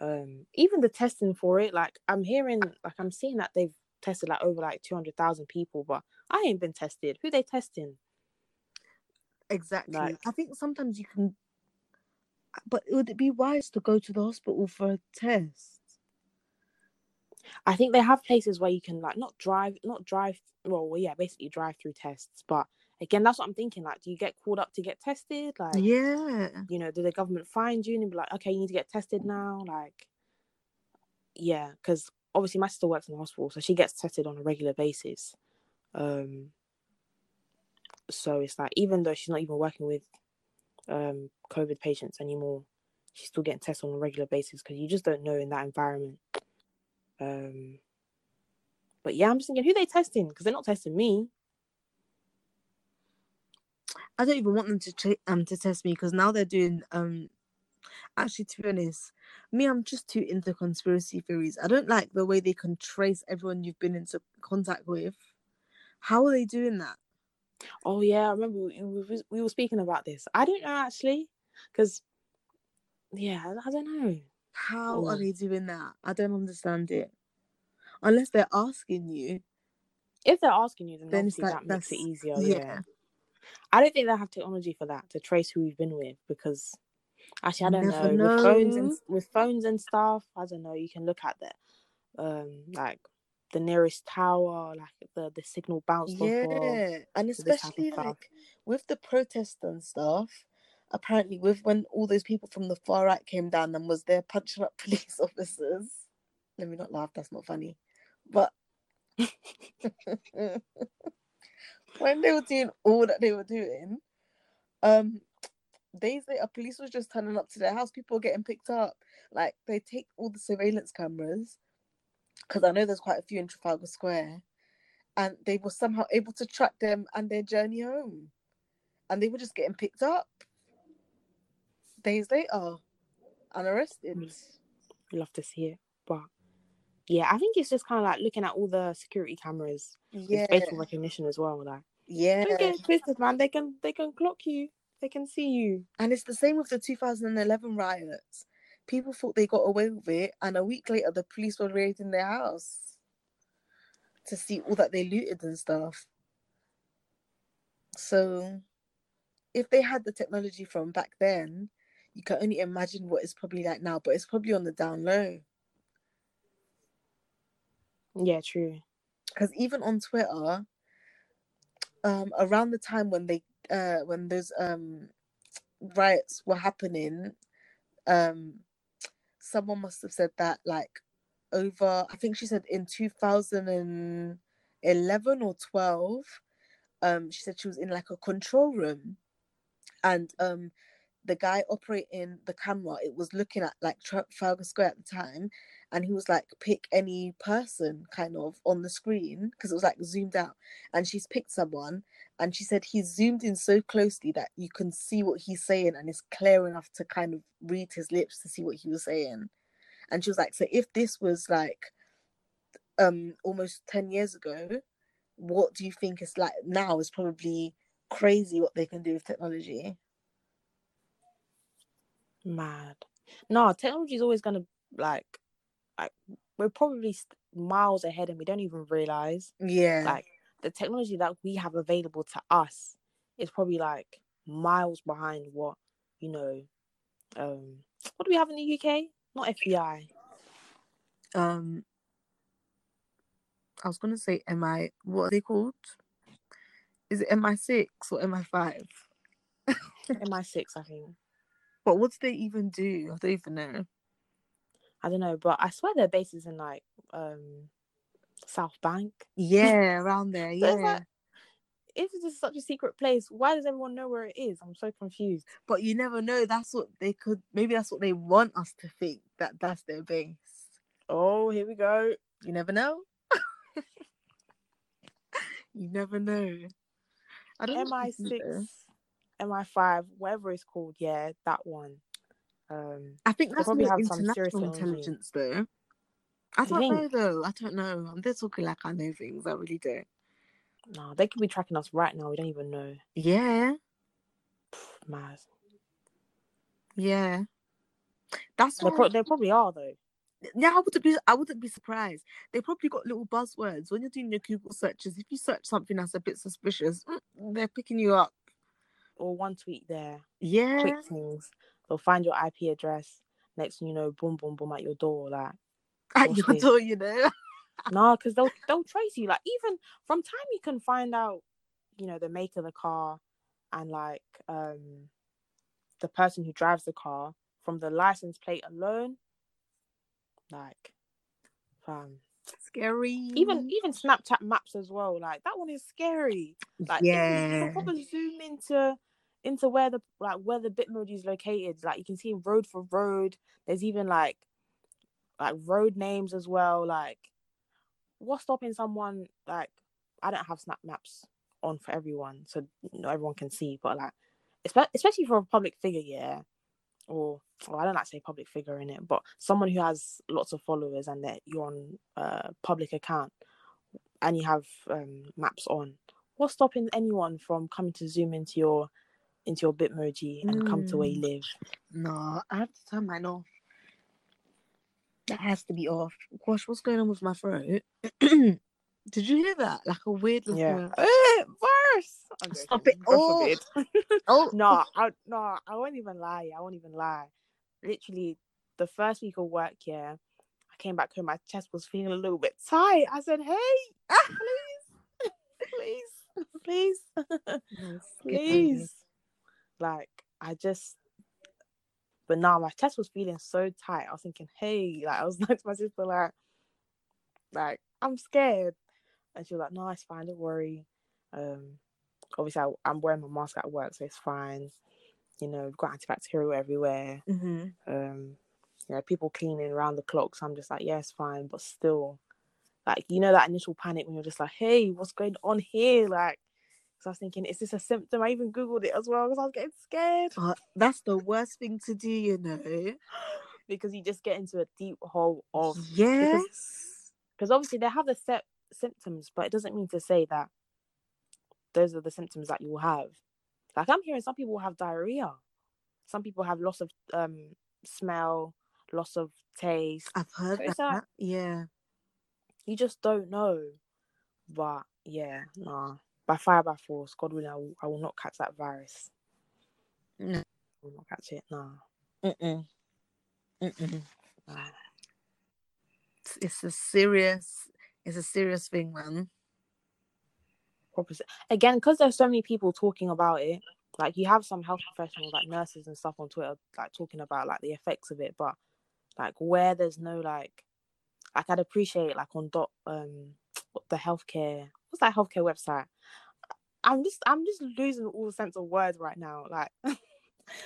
um, even the testing for it. Like I'm hearing, like I'm seeing that they've tested like over like two hundred thousand people, but I ain't been tested. Who they testing? Exactly. Like- I think sometimes you can, but would it be wise to go to the hospital for a test? I think they have places where you can like not drive, not drive. Well, well, yeah, basically drive through tests. But again, that's what I'm thinking. Like, do you get called up to get tested? Like, Yeah. you know, do the government find you and be like, okay, you need to get tested now? Like, yeah, because obviously my sister works in the hospital, so she gets tested on a regular basis. Um, so it's like even though she's not even working with um COVID patients anymore, she's still getting tested on a regular basis because you just don't know in that environment. Um, but yeah, I'm just thinking, who they testing? Because they're not testing me. I don't even want them to ch- um to test me because now they're doing um. Actually, to be honest, me, I'm just too into conspiracy theories. I don't like the way they can trace everyone you've been into contact with. How are they doing that? Oh yeah, I remember we, we, we were speaking about this. I don't know actually, because yeah, I- don't know. How are Mm. they doing that? I don't understand it. Unless they're asking you, If they're asking you, then, then it's obviously like that makes it easier. yeah. Yeah. I don't think they have technology for that to trace who we've been with because actually I don't Never know. With phones and with phones and stuff, I don't know. You can look at the um like the nearest tower, like the the signal bounced off. Yeah, and this type of especially like with the protest and stuff. Apparently, with when all those people from the far right came down and was there punching up police officers. Let me not laugh. That's not funny. But when they were doing all that they were doing, um, days later, police was just turning up to their house. People were getting picked up. Like they take all the surveillance cameras, because I know there's quite a few in Trafalgar Square, and they were somehow able to track them and their journey home, and they were just getting picked up days later and arrested. Love to see it, but yeah, I think it's just kind of like looking at all the security cameras Yeah, facial recognition as well. Like, yeah, don't get twisted, man. They can they can clock you. They can see you. and it's the same with the 2011 riots. People thought they got away with it, and a week later, the police were raiding their house to see all that they looted and stuff. So, if they had the technology from back then, you can only imagine what it's probably like now, but it's probably on the down low. Yeah, true. because even on Twitter, um, around the time when they uh when those um riots were happening, um, someone must have said that like over I think she said in two thousand and eleven or twelve, um, she said she was in like a control room, and um. The guy operating the camera, it was looking at like Trafalgar Square at the time, and he was like pick any person kind of on the screen because it was like zoomed out and she's picked someone and she said he's zoomed in so closely that you can see what he's saying and it's clear enough to kind of read his lips to see what he was saying. And she was like so if this was like um almost 10 years ago what do you think is like now is probably crazy what they can do with technology Mad. No, technology is always gonna like, like we're probably st- miles ahead and we don't even realize. yeah Like the technology that we have available to us is probably like miles behind what you know. Um, what do we have in the UK? Not FBI. um I was gonna say MI what are they called? Is it MI6 or MI5? MI6, I think. But what do they even do? I don't even know. I don't know, but I swear their base is in like um South Bank. Yeah, around there. Yeah. like, if it's just such a secret place, why does everyone know where it is? I'm so confused. But you never know. That's what they could maybe that's what they want us to think that that's their base. Oh, here we go. You never know. you never know. I don't know if you MI6, know. MI5, whatever it's called. Yeah, that one. Um, I think that's probably have some serious intelligence though. I don't know though. I don't know. I'm just talking like I know things. I really don't. No, they could be tracking us right now. We don't even know. Yeah, Mad. yeah. That's They, pro- they probably are though. yeah, I wouldn't be. I wouldn't be surprised. They probably got little buzzwords when you're doing your Google searches. If you search something that's a bit suspicious, mm, they're picking you up. Or one tweet there, Yeah, quick things. They'll find your IP address. Next thing you know, boom, boom, boom at your door. Like, at your this? door, you know. no, because they'll they'll trace you. Like, even from time you can find out, you know, the make of the car, and like um, the person who drives the car from the license plate alone. Like, fam. Scary. even even Snapchat maps as well. Like that one is scary. Like you can, you yeah, can probably zoom into into where the like where the Bitmoji is located. Like you can see road for road. There's even like like road names as well. Like what's stopping someone like I don't have Snap Maps on for everyone, so know everyone can see. But like especially for a public figure, yeah. Or well, I don't like say public figure in it, but someone who has lots of followers and that you're on a public account and you have um, maps on. What's stopping anyone from coming to zoom into your into your Bitmoji and come to where you live? no, I have to turn mine off. That has to be off. Gosh, what's going on with my throat? Did you hear that? Like a weird little. Yeah. Eh, worse. Stop it. Oh. Oh no, I no, I won't even lie. I won't even lie. Literally, the first week of work, yeah, I came back home. My chest was feeling a little bit tight. I said, "Hey, please, please, please, please." Like, I just, but now my chest was feeling so tight. I was thinking, "Hey," like I was like to my sister, like, like I'm scared, and she was like, "No, it's fine. Don't worry." Um, obviously, I, I'm wearing my mask at work, so it's fine. You know, we've got antibacterial everywhere. hmm Um, you know, people cleaning around the clock. So I'm just like, yeah, it's fine, but still, like, you know, that initial panic when you're just like, hey, what's going on here? Like, so I was thinking, is this a symptom? I even googled it as well because I was getting scared Uh, that's the worst thing to do, you know. because you just get into a deep hole of Yes. because obviously they have the set symptoms, but it doesn't mean to say that those are the symptoms that you will have. Like I'm hearing some people have diarrhea, some people have loss of um smell, loss of taste. I've heard So that. like- yeah. You just don't know. But yeah, nah. By fire by force, God willing, I will, I will not catch that virus. No. I will not catch it. Nah. Mm-mm. Mm-mm. It's, it's a serious. It's a serious thing, man. Again, because there's so many people talking about it. Like you have some health professionals, like nurses and stuff on Twitter, like talking about like the effects of it. But like where there's no like, like I'd appreciate like on dot um the healthcare. What's that healthcare website? I'm just I'm just losing all sense of words right now. Like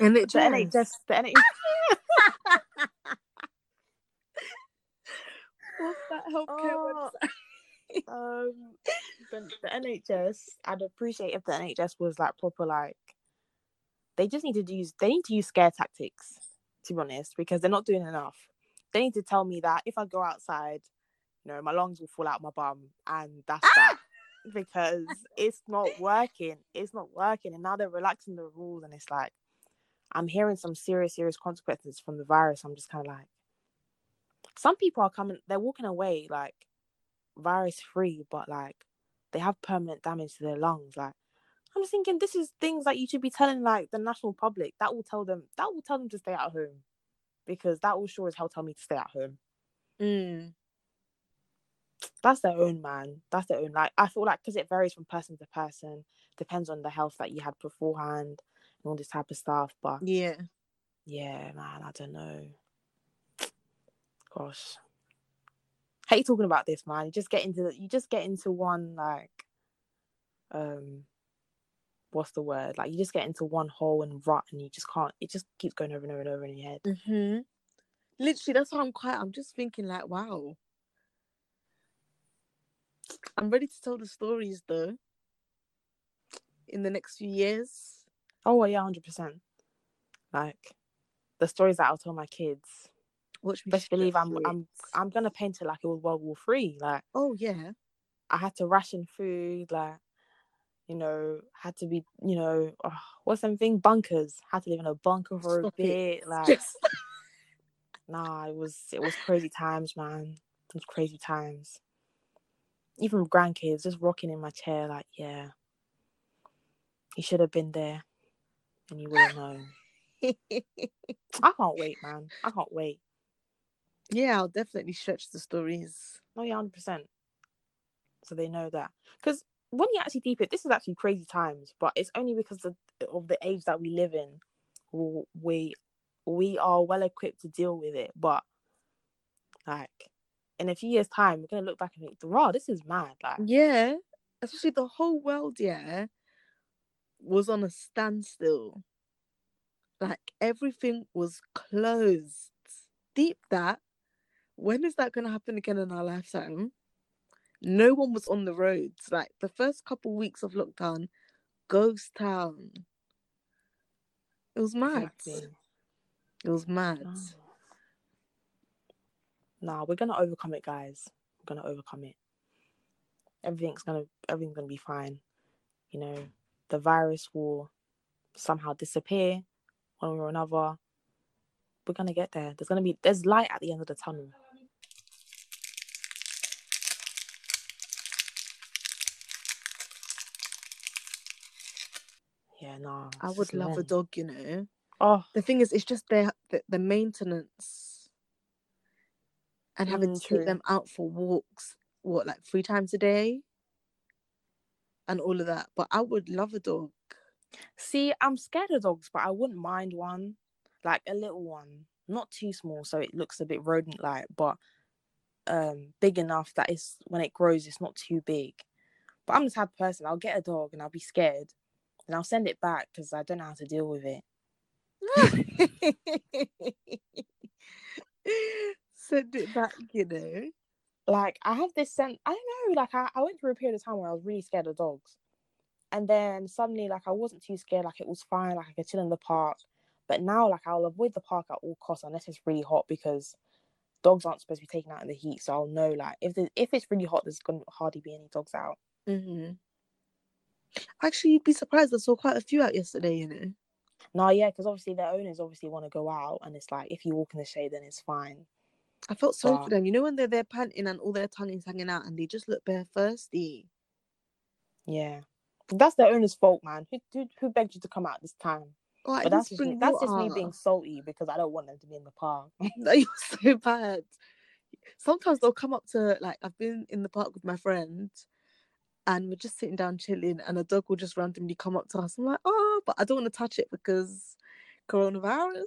And the it NHS, the NHS. What's that healthcare Oh. website? um, the, the NHS. I'd appreciate if the NHS was like proper, like they just need to use they need to use scare tactics. To be honest, because they're not doing enough. They need to tell me that if I go outside, you know, my lungs will fall out my bum, and that's that. Because it's not working. It's not working, and now they're relaxing the rules, and it's like I'm hearing some serious, serious consequences from the virus. I'm just kind of like, some people are coming, they're walking away like virus free, but like they have permanent damage to their lungs. Like, I'm just thinking, this is things that you should be telling like the national public. That will tell them, that will tell them to stay at home, because that will sure as hell tell me to stay at home. Mm. That's their own man. That's their own. Like, I feel like because it varies from person to person, depends on the health that you had beforehand and all this type of stuff. But Yeah. yeah, man, I don't know. Gosh. Hate talking about this, man. You just get into the, you just get into one like um what's the word? Like you just get into one hole and rut and you just can't it just keeps going over and over and over in your head. Mm-hmm. Literally, that's why I'm quite. I'm just thinking, like, wow. I'm ready to tell the stories though. In the next few years. Oh well, yeah, hundred percent. Like the stories that I'll tell my kids. Which. Best believe I'm it. I'm I'm gonna paint it like it was World War Three. Like Oh yeah. I had to ration food, like you know, had to be, you know, oh, what's something bunkers? Had to live in a bunker for Stop a it. bit. Like, Just- nah, it was it was crazy times, man. It was crazy times. Even grandkids, just rocking in my chair, like, yeah, he should have been there, and you would have known. I can't wait, man. I can't wait. yeah, I'll definitely stretch the stories. Oh yeah, hundred percent. So they know that because when you actually deep it, this is actually crazy times, but it's only because of, of the age that we live in, we we are well equipped to deal with it. But like in a few years' time, we're gonna look back and think, "Wow, this is mad!" Like, Yeah, especially the whole world, yeah, was on a standstill. Like everything was closed. Deep that. When is that going to happen again in our lifetime? No one was on the roads. Like the first couple weeks of lockdown, ghost town. It was mad. exactly. It was mad. No. Nah, we're gonna overcome it, guys. We're gonna overcome it. Everything's gonna everything's gonna be fine. You know, the virus will somehow disappear one way or another. We're gonna get there. There's gonna be there's light at the end of the tunnel. Yeah, nah. I would love a dog, you know. Oh, The thing is, it's just their the, the maintenance and having Mm, to true. take them out for walks. What, like three times a day, and all of that. But I would love a dog. See, I'm scared of dogs, but I wouldn't mind one, like a little one, not too small, so it looks a bit rodent-like, but um, big enough that it's when it grows, it's not too big. But I'm the type of person I'll get a dog and I'll be scared, and I'll send it back because I don't know how to deal with it. Send it back, you know. Like I have this sense, I don't know, like I, I went through a period of time where I was really scared of dogs, and then suddenly, like I wasn't too scared, like it was fine, like I could chill in the park. But now, like I'll avoid the park at all costs unless it's really hot because dogs aren't supposed to be taken out in the heat. So I'll know like if if it's really hot, there's gonna hardly be any dogs out. hmm Actually, you'd be surprised. I saw quite a few out yesterday. You know. No, yeah, because obviously their owners obviously want to go out, and it's like if you walk in the shade, then it's fine. I felt sorry But- for them. You know when they're there panting and all their tongues hanging out, and they just look bare thirsty. Yeah, that's their owner's fault, man. Who who, who begged you to come out this time? Oh, But that's just me, that's just me being salty because I don't want them to be in the park. No, you're so bad. Sometimes they'll come up to like I've been in the park with my friend, and we're just sitting down chilling, and a dog will just randomly come up to us. I'm like, oh, but I don't want to touch it because coronavirus.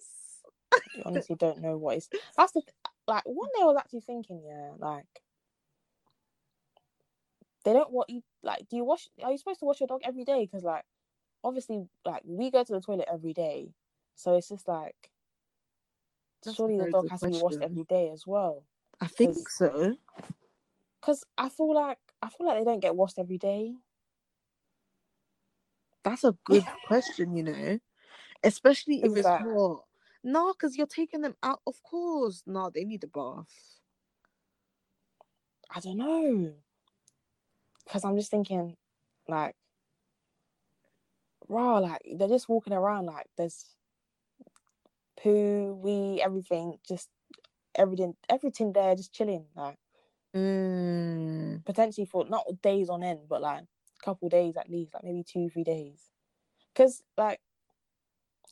you honestly don't know what is. That's the th- like one day I was actually thinking, yeah, like they don't want you. Like, do you wash? Are you supposed to wash your dog every day? Because like, obviously, like we go to the toilet every day, so it's just like That's surely the dog has to be washed every day as well. I think 'Cause- so. Because I feel like I feel like they don't get washed every day. That's a good question, you know, especially if Is it's that- hot. No, because you're taking them out. Of course, no, they need a bath. I don't know. Because I'm just thinking, like, raw, like they're just walking around like there's poo, wee, everything, just everything, everything there, just chilling, like Mm. potentially for not days on end, but like a couple days at least, like maybe two, three days. Because like,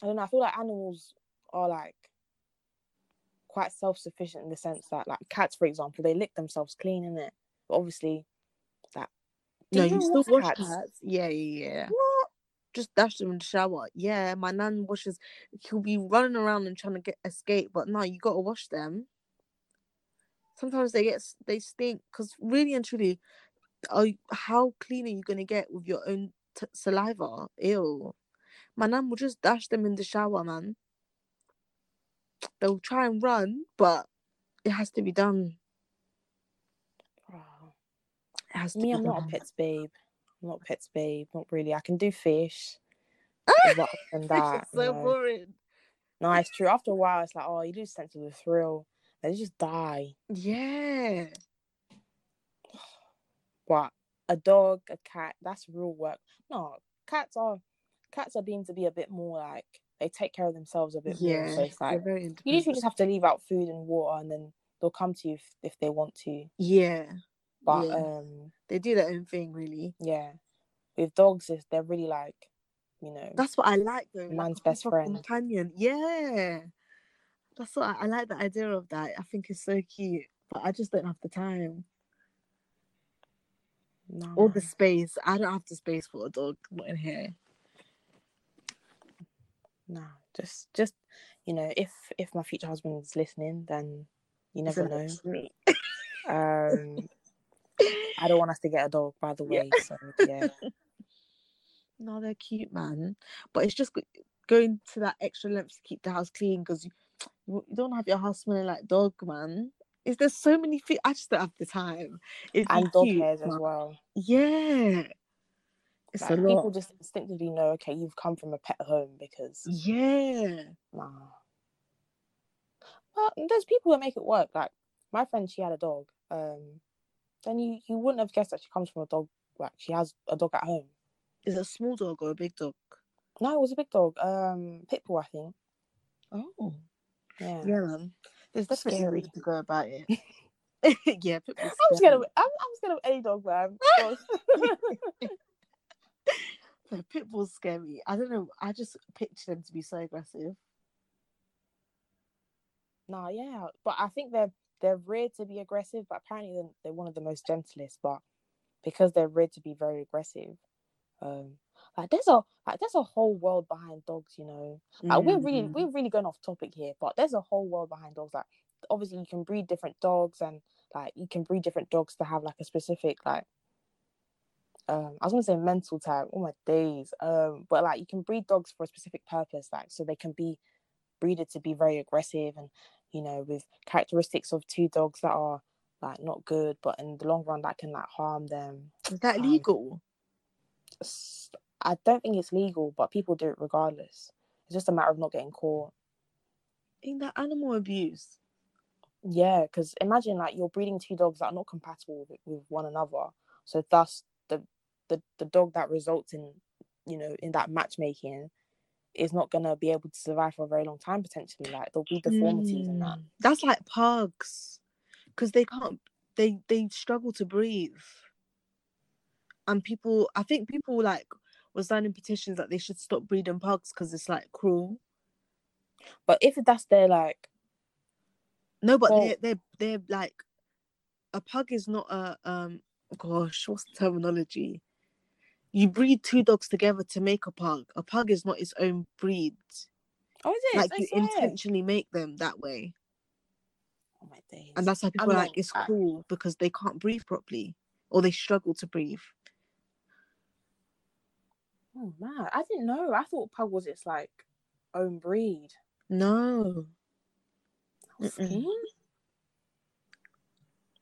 I don't know, I feel like animals are like quite self-sufficient in the sense that like cats, for example, they lick themselves clean in it, but obviously, that No, you you still wash wash cats? cats. Yeah, yeah, yeah. what? Just dash them in the shower. Yeah, my nan washes. He'll be running around and trying to get escape, but no, you gotta wash them. Sometimes they get they stink because really and truly, are how clean are you gonna get with your own t- saliva? Ew. My nan will just dash them in the shower, man. They'll try and run, but it has to be done. It has Me, I'm not a done. pets babe. I'm not a pets babe. Not really. I can do fish. But other than that, so no. boring. no, it's true. After a while, it's like, oh, you lose sense of the thrill. They just die. Yeah. What? a dog, a cat, that's real work. No, cats are cats are deemed to be a bit more like they take care of themselves a bit more. So it's like you literally just have to leave out food and water, and then they'll come to you if, if they want to. yeah, But yeah. um, they do their own thing, really. yeah, with dogs, is they're really like, you know, That's what I like, though. Man's a best friend. companion. Yeah, that's what I, I like. The idea of that. I think it's so cute, but I just don't have the time no. or the space. I don't have the space for a dog. Not in here. No, just just you know, if if my future husband's listening, then you never know. Me. Um, I don't want us to get a dog, by the Yeah. way. So yeah, No, they're cute, man. But it's just going to that extra length to keep the house clean because you, you don't have your house smelling like dog, man. Is there so many things? I just don't have the time. Be and dog cute, hairs as well. Yeah, it's Like, a people just instinctively know, okay, you've come from a pet home because Yeah, nah. Well, there's people that make it work. Like my friend, she had a dog. Um, then you you wouldn't have guessed that she comes from a dog. Like she has a dog at home. is it a small dog or a big dog? No, it was a big dog. Um, pitbull, I think. Oh, Yeah. yeah, man. There's definitely Scary. ways to go about it. yeah, pitbull's I'm scared of I'm, I'm scared of any dog, man. Yeah, Pitbull's scary. I don't know. I just picture them to be so aggressive. No, yeah, but I think they're they're reared to be aggressive, but apparently they're, they're one of the most gentlest. But because they're reared to be very aggressive, um, like there's a like there's a whole world behind dogs, you know. Like we're really Mhm. we're really going off topic here, but there's a whole world behind dogs. Like obviously you can breed different dogs, and like you can breed different dogs to have like a specific like. Um, I was gonna say mental type. Oh my days. Um, but like you can breed dogs for a specific purpose, like so they can be breeded to be very aggressive and you know with characteristics of two dogs that are like not good, but in the long run that can like harm them. Is that um, legal? I don't think it's legal, but people do it regardless. It's just a matter of not getting caught. In that animal abuse? Yeah, because imagine like you're breeding two dogs that are not compatible with, with one another. So thus the, the dog that results in you know in that matchmaking is not gonna be able to survive for a very long time potentially. Like there'll be deformities in that. Mm, That's like pugs, because they can't. They they struggle to breathe. And people, I think people like were signing petitions that they should stop breeding pugs because it's like cruel. But if that's their like No, but Well- they're they're they're like a pug is not a um. Gosh, what's the terminology? You breed two dogs together to make a pug. A pug is not its own breed. oh is it? Like I you swear. intentionally make them that way. Oh my days. and that's why people I'm are like it's uh, I- cruel because they can't breathe properly or they struggle to breathe. Oh man, I didn't know. I thought pug was its like own breed. No,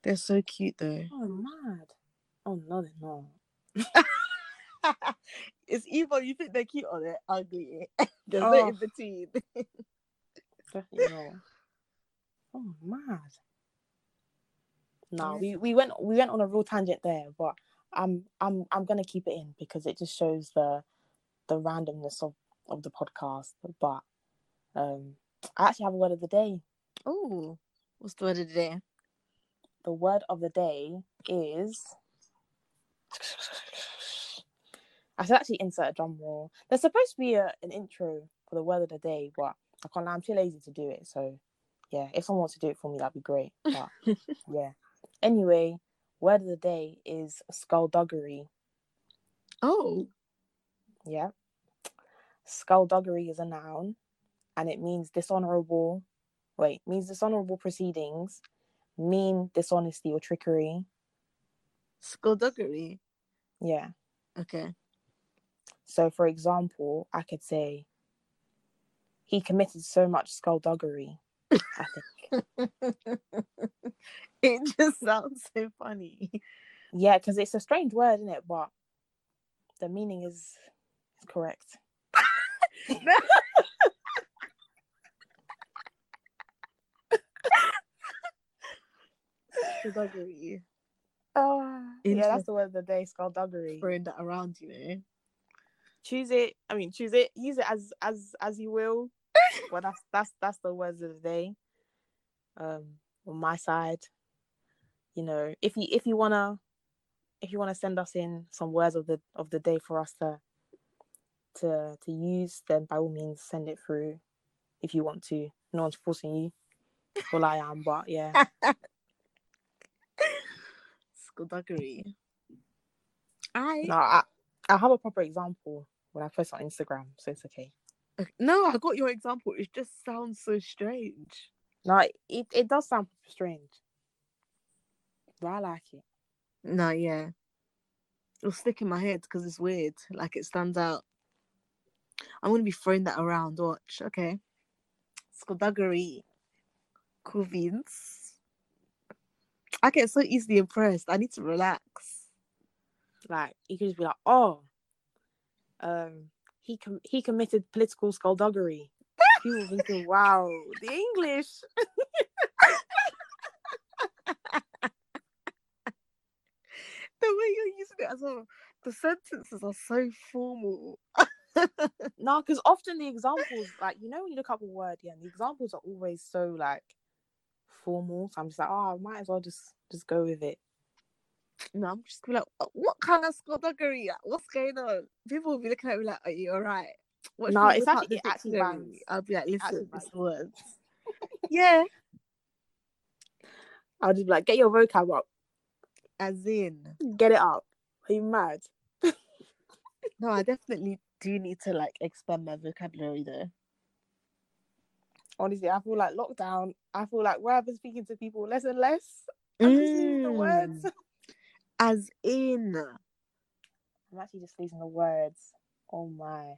they're so cute though. Oh mad. Oh no, they're not. it's either you think they're cute or they're ugly. There's Oh. no in between. Not. Oh mad. No, we, we went we went on a real tangent there, but I'm I'm I'm gonna keep it in because it just shows the the randomness of, of the podcast. But um I actually have a word of the day. Oh, what's the word of the day? The word of the day is I should actually insert a drum roll. There's supposed to be a, an intro for the word of the day, but I can't. I'm too lazy to do it. So, yeah, if someone wants to do it for me, that'd be great. But yeah. Anyway, word of the day is skullduggery. Oh, Yeah. Skullduggery is a noun, and it means dishonorable. Wait, means dishonorable proceedings, mean dishonesty or trickery. skullduggery. Yeah. Okay. So, for example, I could say he committed so much skullduggery. I think. it just sounds so funny. Yeah, because it's a strange word, isn't it? But the meaning is, is correct. Skullduggery. Uh, yeah, that's the word of the day, skullduggery. Throwing that around, you know. Choose it. I mean, choose it. Use it as as as you will. but that's that's that's the words of the day. Um, on my side, you know, if you if you wanna if you wanna send us in some words of the of the day for us to to to use, then by all means send it through. If you want to, no one's forcing you. Well, I am, but yeah. Skullduggery. I No, I I have a proper example when I post on Instagram, so it's okay. no, I got your example. It just sounds so strange. No, it it does sound strange, but I like it. No, yeah. It'll stick in my head because it's weird. Like it stands out. I'm gonna be throwing that around. Watch, okay. Cool beans. I get so easily impressed. I need to relax. Like you could just be like, oh, um, he com- he committed political skullduggery. People thinking, wow, the English. The way you're using it as well. The sentences are so formal. No, because often the examples, like you know, when you look up a word, yeah, the examples are always so like formal. So I'm just like, oh, I might as well just just go with it. No, I'm just gonna be like, "Uh, what kind of skullduggery? What's going on? People will be looking at me like, are you alright? What No, it's actually- it actually dictionary?" bangs. I'll be like, listen, it's words. yeah, I'll just be like, get your vocab up, as in. get it up. Are you mad? No, I definitely do need to like expand my vocabulary though. Honestly, I feel like lockdown. I feel like where I've been speaking to people less and less. I'm just losing the words. As in. I'm actually just losing the words. Oh my.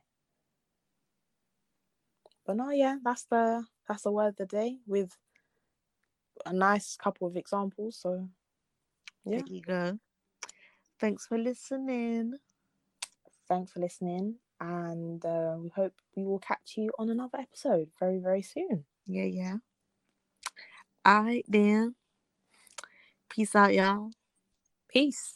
But no, yeah, that's the that's the word of the day with a nice couple of examples. So yeah, There you go. Thanks for listening. thanks for listening, and uh, we hope we will catch you on another episode very very soon. Yeah, yeah. All right, then. Peace out, y'all. Peace.